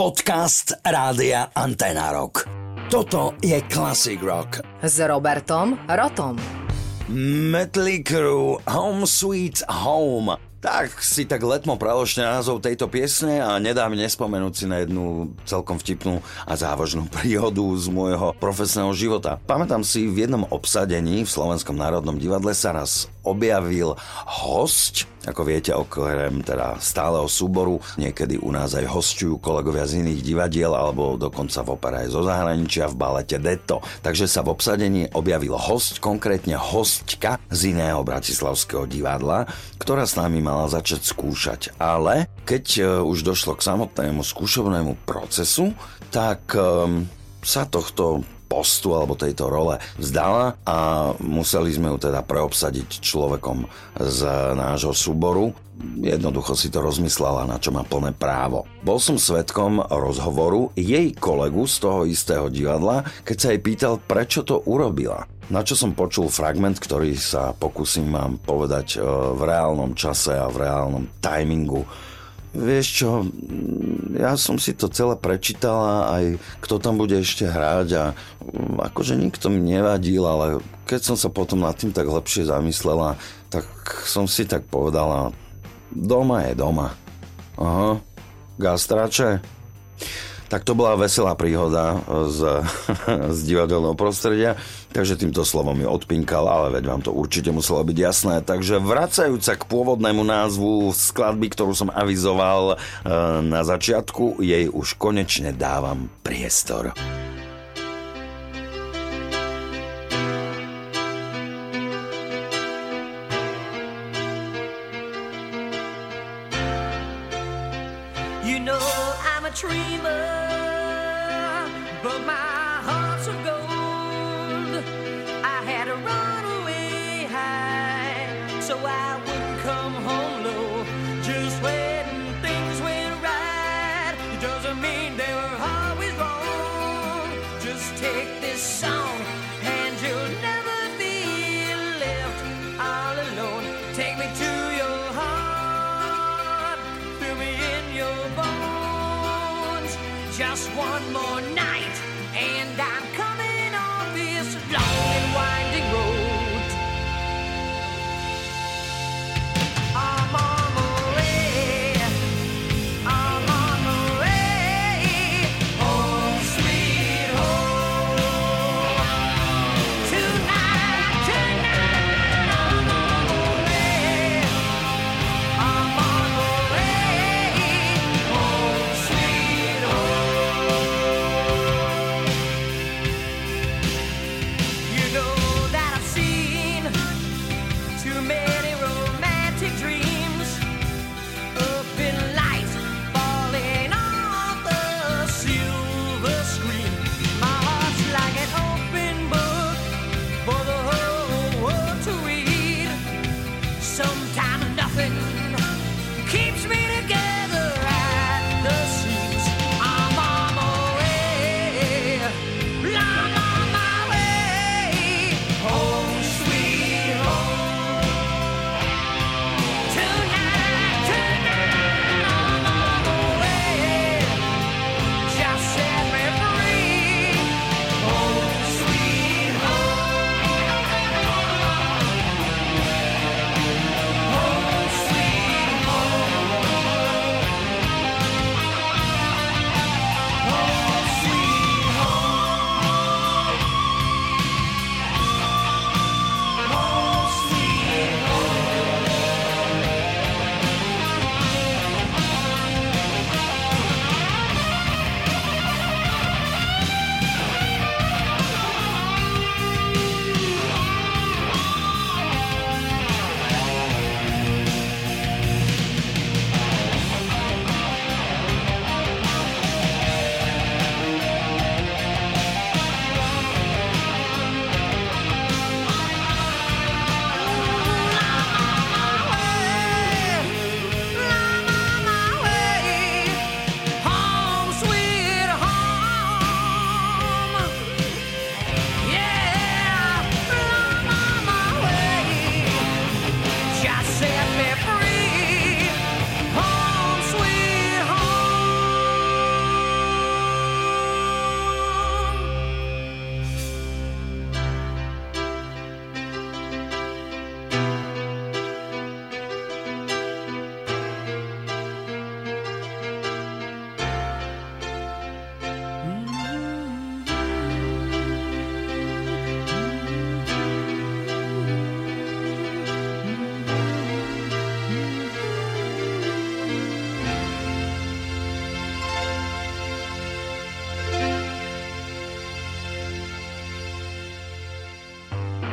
Podcast Rádia Antena Rock. Toto je Classic Rock. S Robertom Rotom. Metley Crew Home Sweet Home. Tak si tak letmo preložte názov tejto piesne a nedá mi nespomenúť si na jednu celkom vtipnú a závažnú príhodu z môjho profesného života. Pamätám si, v jednom obsadení v Slovenskom národnom divadle sa raz objavil host, ako viete, okrem teda stáleho súboru, niekedy u nás aj hostujú kolegovia z iných divadiel alebo dokonca v opere aj zo zahraničia v balete Detto. Takže sa v obsadení objavil host, konkrétne hostka z iného bratislavského divadla, ktorá s nami mala začať skúšať. Ale keď e, už došlo k samotnému skúšovnému procesu, tak um, sa tohto postu alebo tejto role vzdala a museli sme ju teda preobsadiť človekom z nášho súboru. Jednoducho si to rozmyslela, na čo má plné právo. Bol som svetkom rozhovoru jej kolegu z toho istého divadla, keď sa jej pýtal, prečo to urobila. Na čo som počul fragment, ktorý sa pokúsim vám povedať e, v reálnom čase a v reálnom timingu Vieš čo, ja som si to celé prečítala, aj kto tam bude ešte hrať a akože nikto mi nevadil, ale keď som sa potom nad tým tak lepšie zamyslela, tak som si tak povedala, doma je doma. Aha, gastráče. Tak to bola veselá príhoda z, z divadelného prostredia, takže týmto slovom mi odpinkal, ale veď vám to určite muselo byť jasné. Takže vracajúca k pôvodnému názvu skladby, ktorú som avizoval e, na začiatku, jej už konečne dávam priestor. You know I'm a dreamer, but my heart's of gold. I had to run away high, so I wouldn't come home low. Just when things went right, it doesn't mean they were always wrong. Just take this song,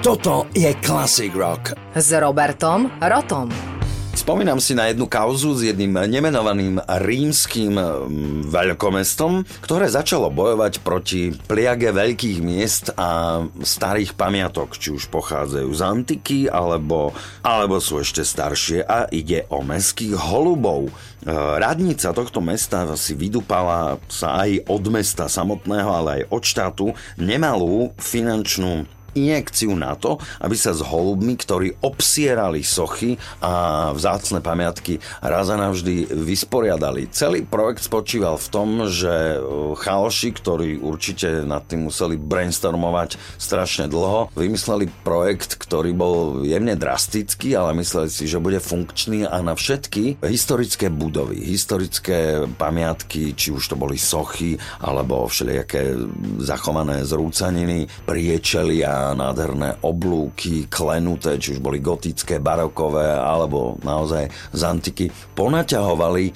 Toto je Classic Rock. S Robertom Rotom. Spomínam si na jednu kauzu s jedným nemenovaným rímským mm, veľkomestom, ktoré začalo bojovať proti pliage veľkých miest a starých pamiatok, či už pochádzajú z antiky, alebo, alebo sú ešte staršie a ide o meských holubov. E, radnica tohto mesta si vydupala sa aj od mesta samotného, ale aj od štátu nemalú finančnú injekciu na to, aby sa s holubmi, ktorí obsierali sochy a vzácne pamiatky raz a navždy vysporiadali. Celý projekt spočíval v tom, že e, chaoši, ktorí určite nad tým museli brainstormovať strašne dlho, vymysleli projekt, ktorý bol jemne drastický, ale mysleli si, že bude funkčný a na všetky historické budovy, historické pamiatky, či už to boli sochy, alebo všelijaké zachované zrúcaniny, priečelia nádherné oblúky, klenuté, či už boli gotické, barokové, alebo naozaj z antiky, ponaťahovali e,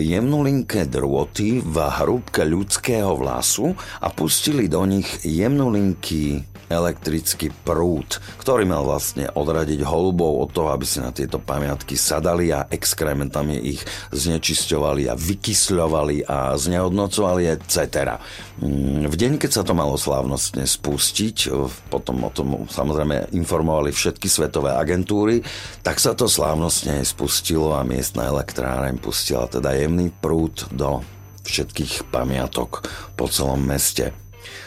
jemnulinké drôty v hrúbke ľudského vlasu a pustili do nich jemnulinký elektrický prúd, ktorý mal vlastne odradiť holubov od toho, aby si na tieto pamiatky sadali a exkrementami ich znečisťovali a vykysľovali a znehodnocovali, etc. Mm, v deň, keď sa to malo slávnostne spustiť, potom o tom samozrejme informovali všetky svetové agentúry, tak sa to slávnostne spustilo a miestna elektráreň pustila teda jemný prúd do všetkých pamiatok po celom meste.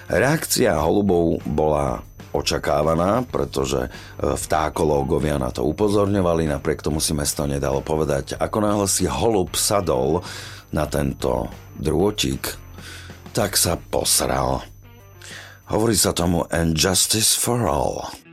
Reakcia holubov bola očakávaná, pretože e, vtákológovia na to upozorňovali, napriek tomu si mesto nedalo povedať. Ako náhle si holub sadol na tento drôčik, tak sa posral. Hovorí sa tomu And Justice for All.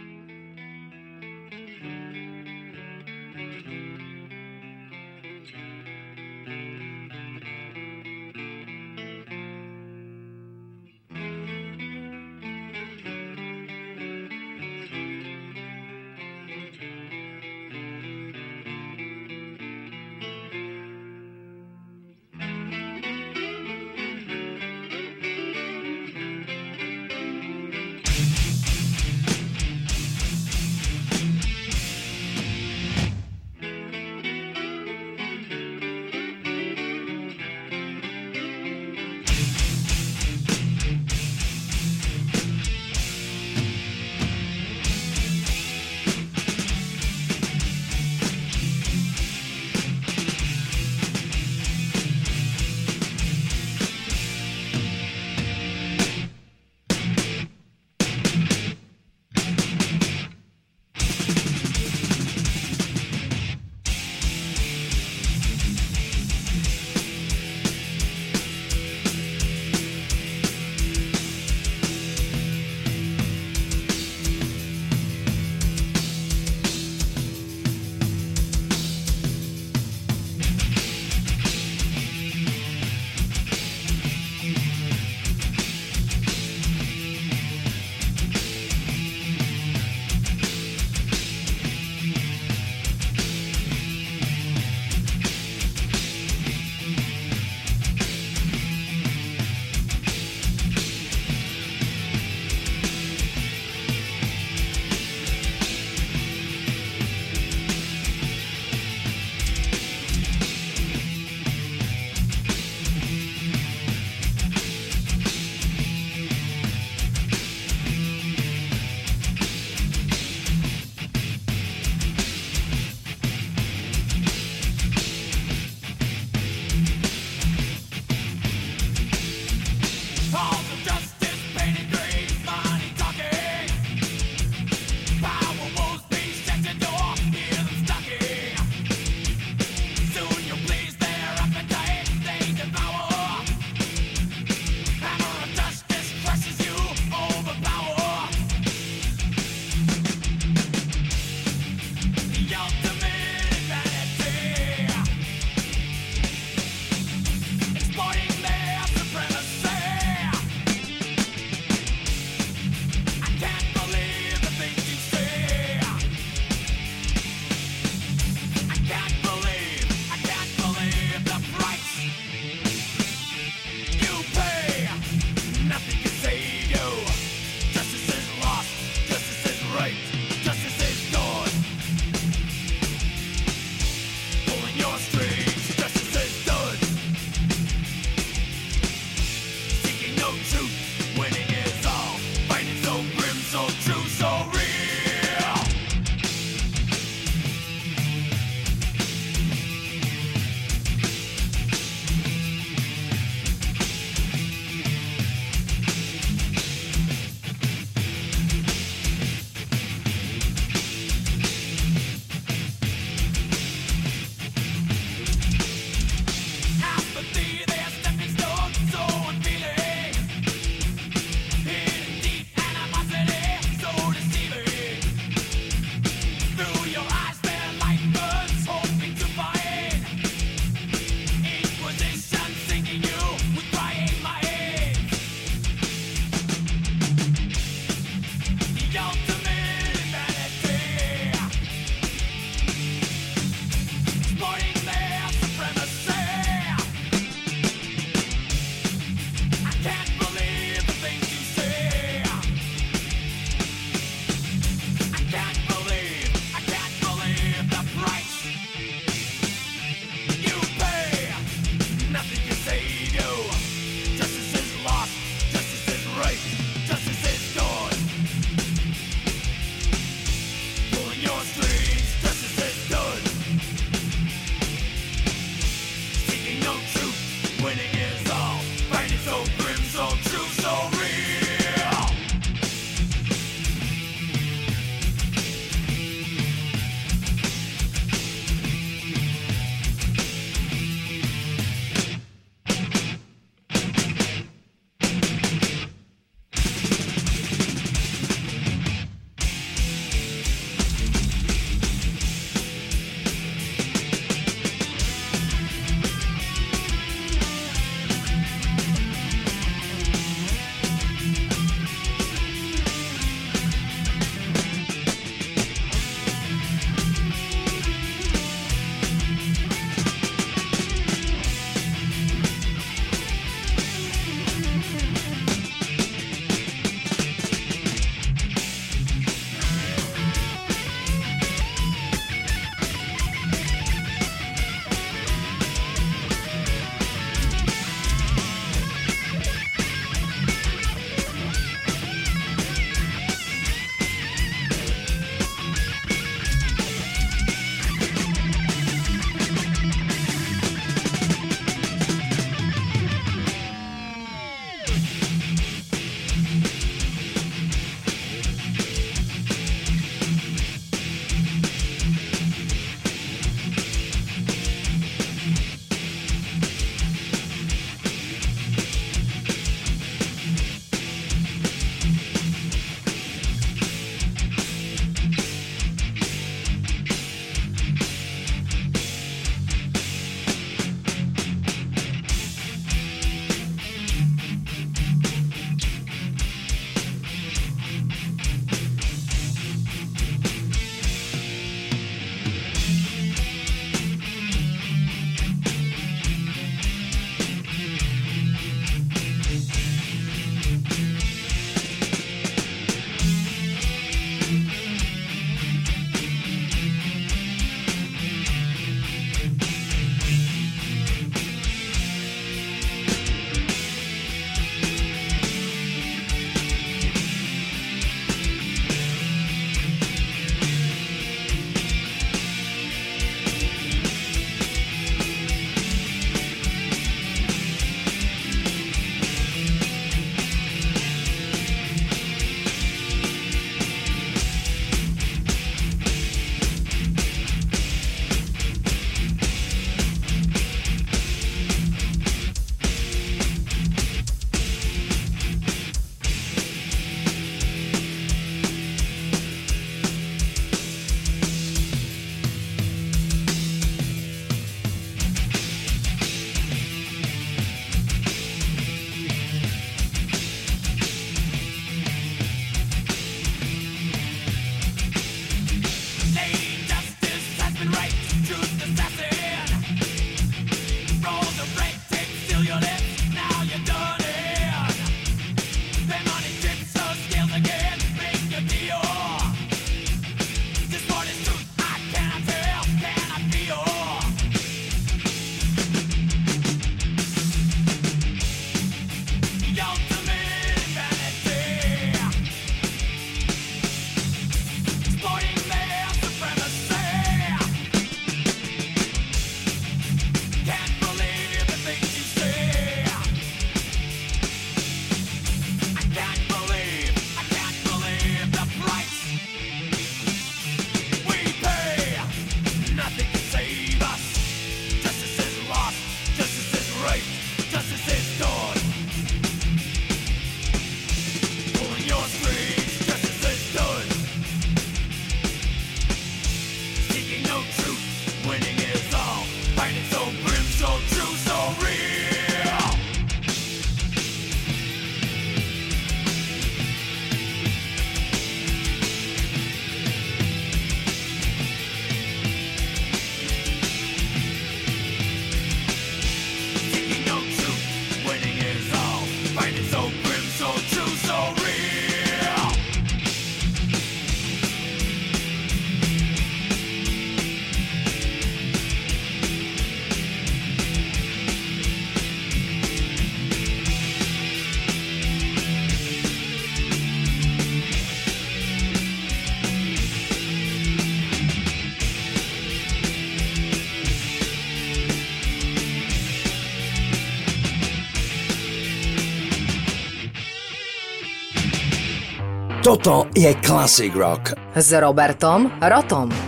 Toto je Classic Rock. S Robertom Rotom.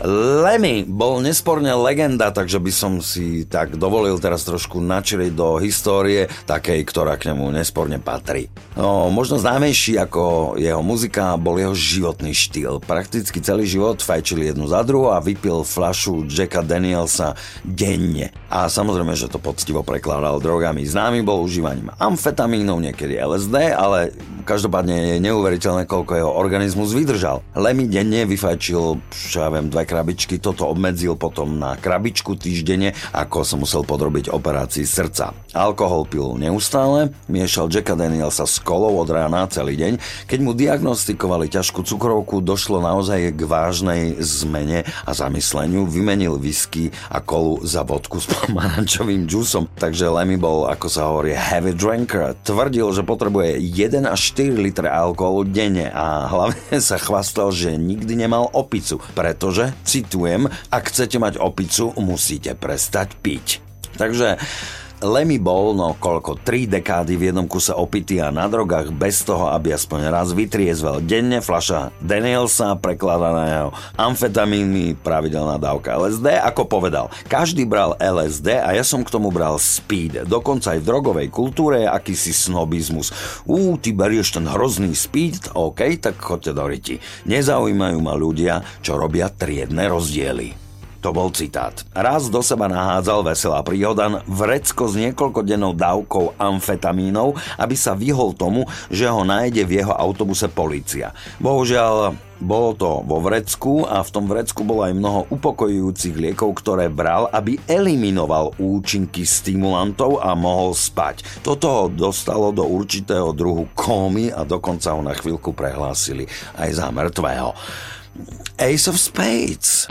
Lemmy bol nesporne legenda, takže by som si tak dovolil teraz trošku načiliť do histórie, takej, ktorá k nemu nesporne patrí. No, možno známejší ako jeho muzika bol jeho životný štýl. Prakticky celý život fajčil jednu za druhou a vypil flašu Jacka Danielsa denne. A samozrejme, že to poctivo prekladal drogami. Známy bol užívaním amfetamínov, niekedy LSD, ale každopádne je neuveriteľné, koľko jeho organizmus vydržal. Lemmy denne vyfajčil, čo ja viem, dve krabičky, toto obmedzil potom na krabičku týždenne, ako sa musel podrobiť operácii srdca. Alkohol pil neustále, miešal Jacka Danielsa s kolou od rána celý deň. Keď mu diagnostikovali ťažkú cukrovku, došlo naozaj k vážnej zmene a zamysleniu. Vymenil whisky a kolu za vodku s pomarančovým džusom. Takže Lemmy bol, ako sa hovorí, heavy drinker. Tvrdil, že potrebuje 1 až 4 litre alkoholu denne a hlavne sa chvastal, že nikdy nemal opicu, pretože citujem, ak chcete mať opicu, musíte prestať piť. Takže Lemmy bol, no koľko, tri dekády v jednom kuse opity a na drogách bez toho, aby aspoň raz vytriezvel. Denne fľaša Danielsa, prekladaného amfetamínmi, pravidelná dávka LSD, ako povedal. Každý bral LSD a ja som k tomu bral speed. Dokonca aj v drogovej kultúre je akýsi snobizmus. Ú, ty berieš ten hrozný speed, OK, tak choďte do riti. Nezaujímajú ma ľudia, čo robia triedne rozdiely. To bol citát. Raz do seba nahádzal veselá príhodan vrecko s niekoľkodennou dávkou amfetamínov, aby sa vyhol tomu, že ho nájde v jeho autobuse policia. Bohužiaľ, bolo to vo vrecku a v tom vrecku bolo aj mnoho upokojujúcich liekov, ktoré bral, aby eliminoval účinky stimulantov a mohol spať. Toto ho dostalo do určitého druhu kómy a dokonca ho na chvíľku prehlásili aj za mŕtvého. Ace of Spades.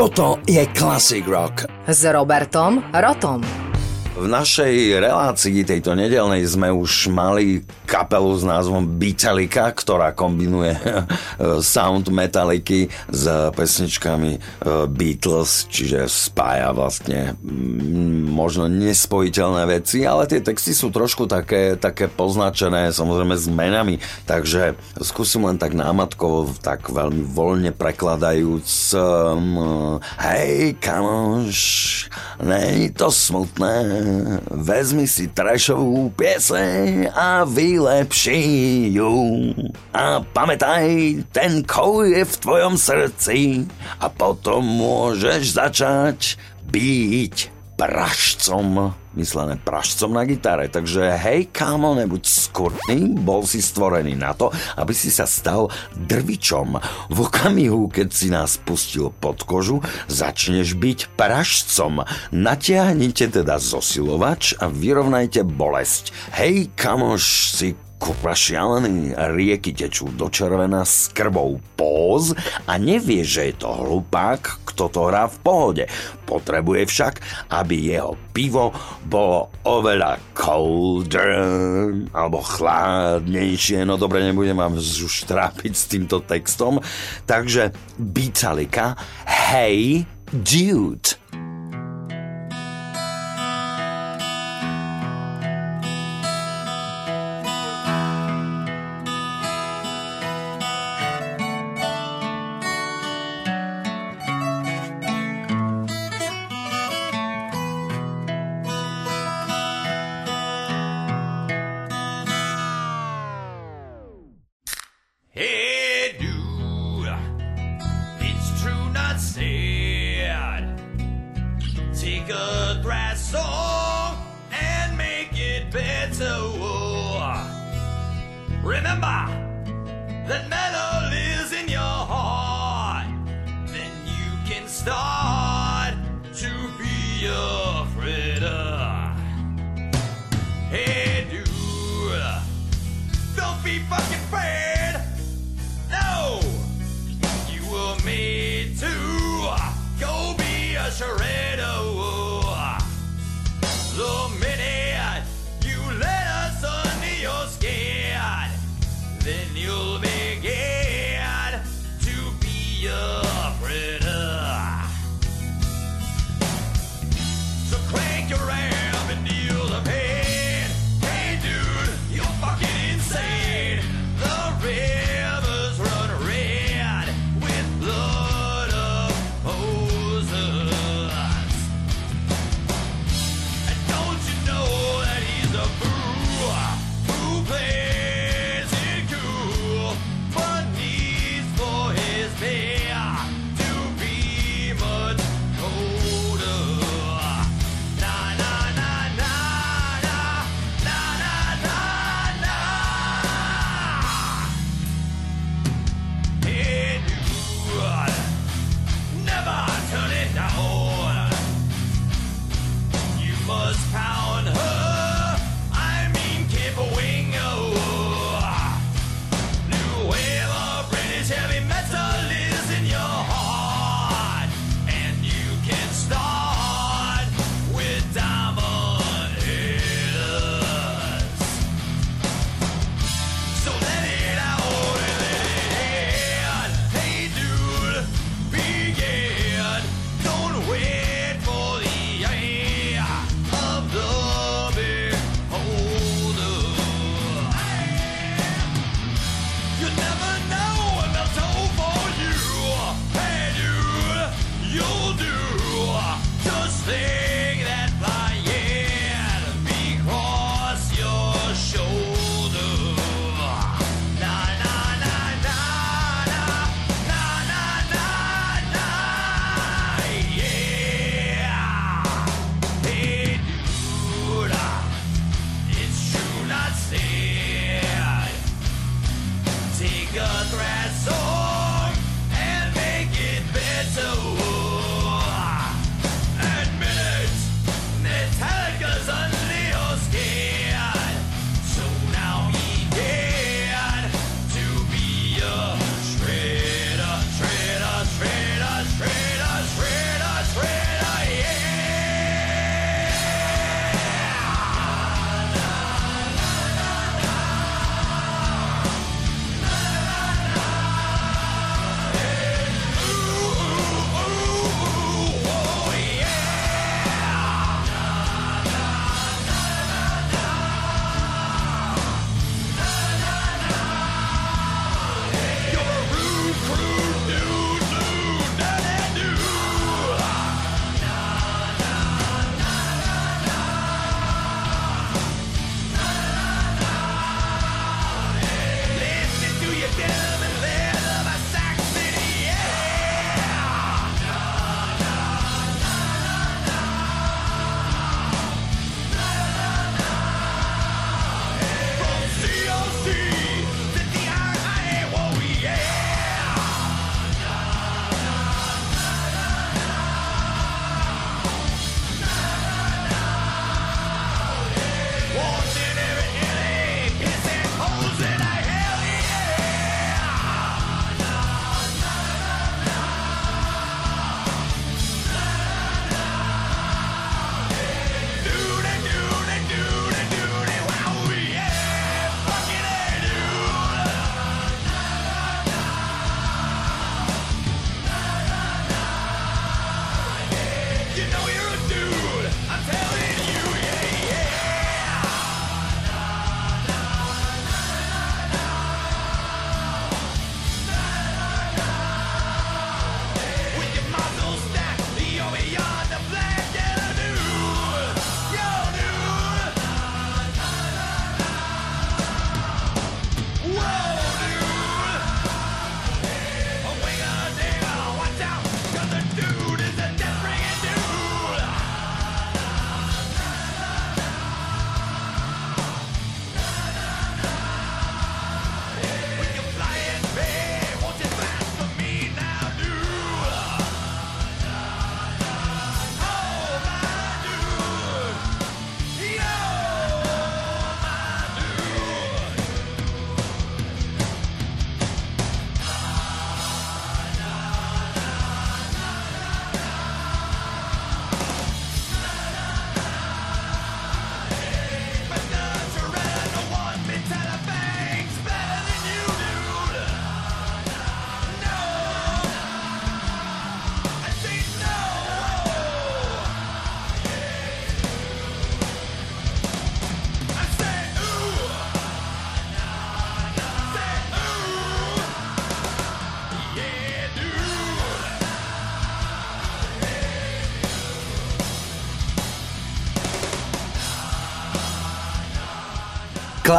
Toto je Classic Rock. S Robertom Rotom. V našej relácii tejto nedelnej sme už mali kapelu s názvom Beatalika, ktorá kombinuje sound metaliky s pesničkami eh, Beatles, čiže spája vlastne mm, možno nespojiteľné veci, ale tie texty sú trošku také, také poznačené samozrejme s menami, takže skúsim len tak námatkovo, tak veľmi voľne prekladajúc um, hej kamoš, není to smutné, vezmi si trešovú pieseň a vylepši ju. A pamätaj, ten kov je v tvojom srdci a potom môžeš začať byť pražcom, myslené pražcom na gitare. Takže hej, kámo, nebuď skurtný, bol si stvorený na to, aby si sa stal drvičom. V okamihu, keď si nás pustil pod kožu, začneš byť pražcom. Natiahnite teda zosilovač a vyrovnajte bolesť. Hej, kamoš, si Kopra šialený, rieky tečú do červená s krvou póz a nevie, že je to hlupák, kto to hrá v pohode. Potrebuje však, aby jeho pivo bolo oveľa colder alebo chladnejšie. No dobre, nebudem vám už trápiť s týmto textom. Takže Beatalika, Hey Dude. So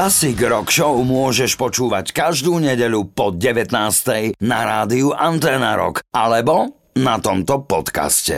Classic Rock Show môžeš počúvať každú nedeľu po 19. na rádiu Antena Rock alebo na tomto podcaste.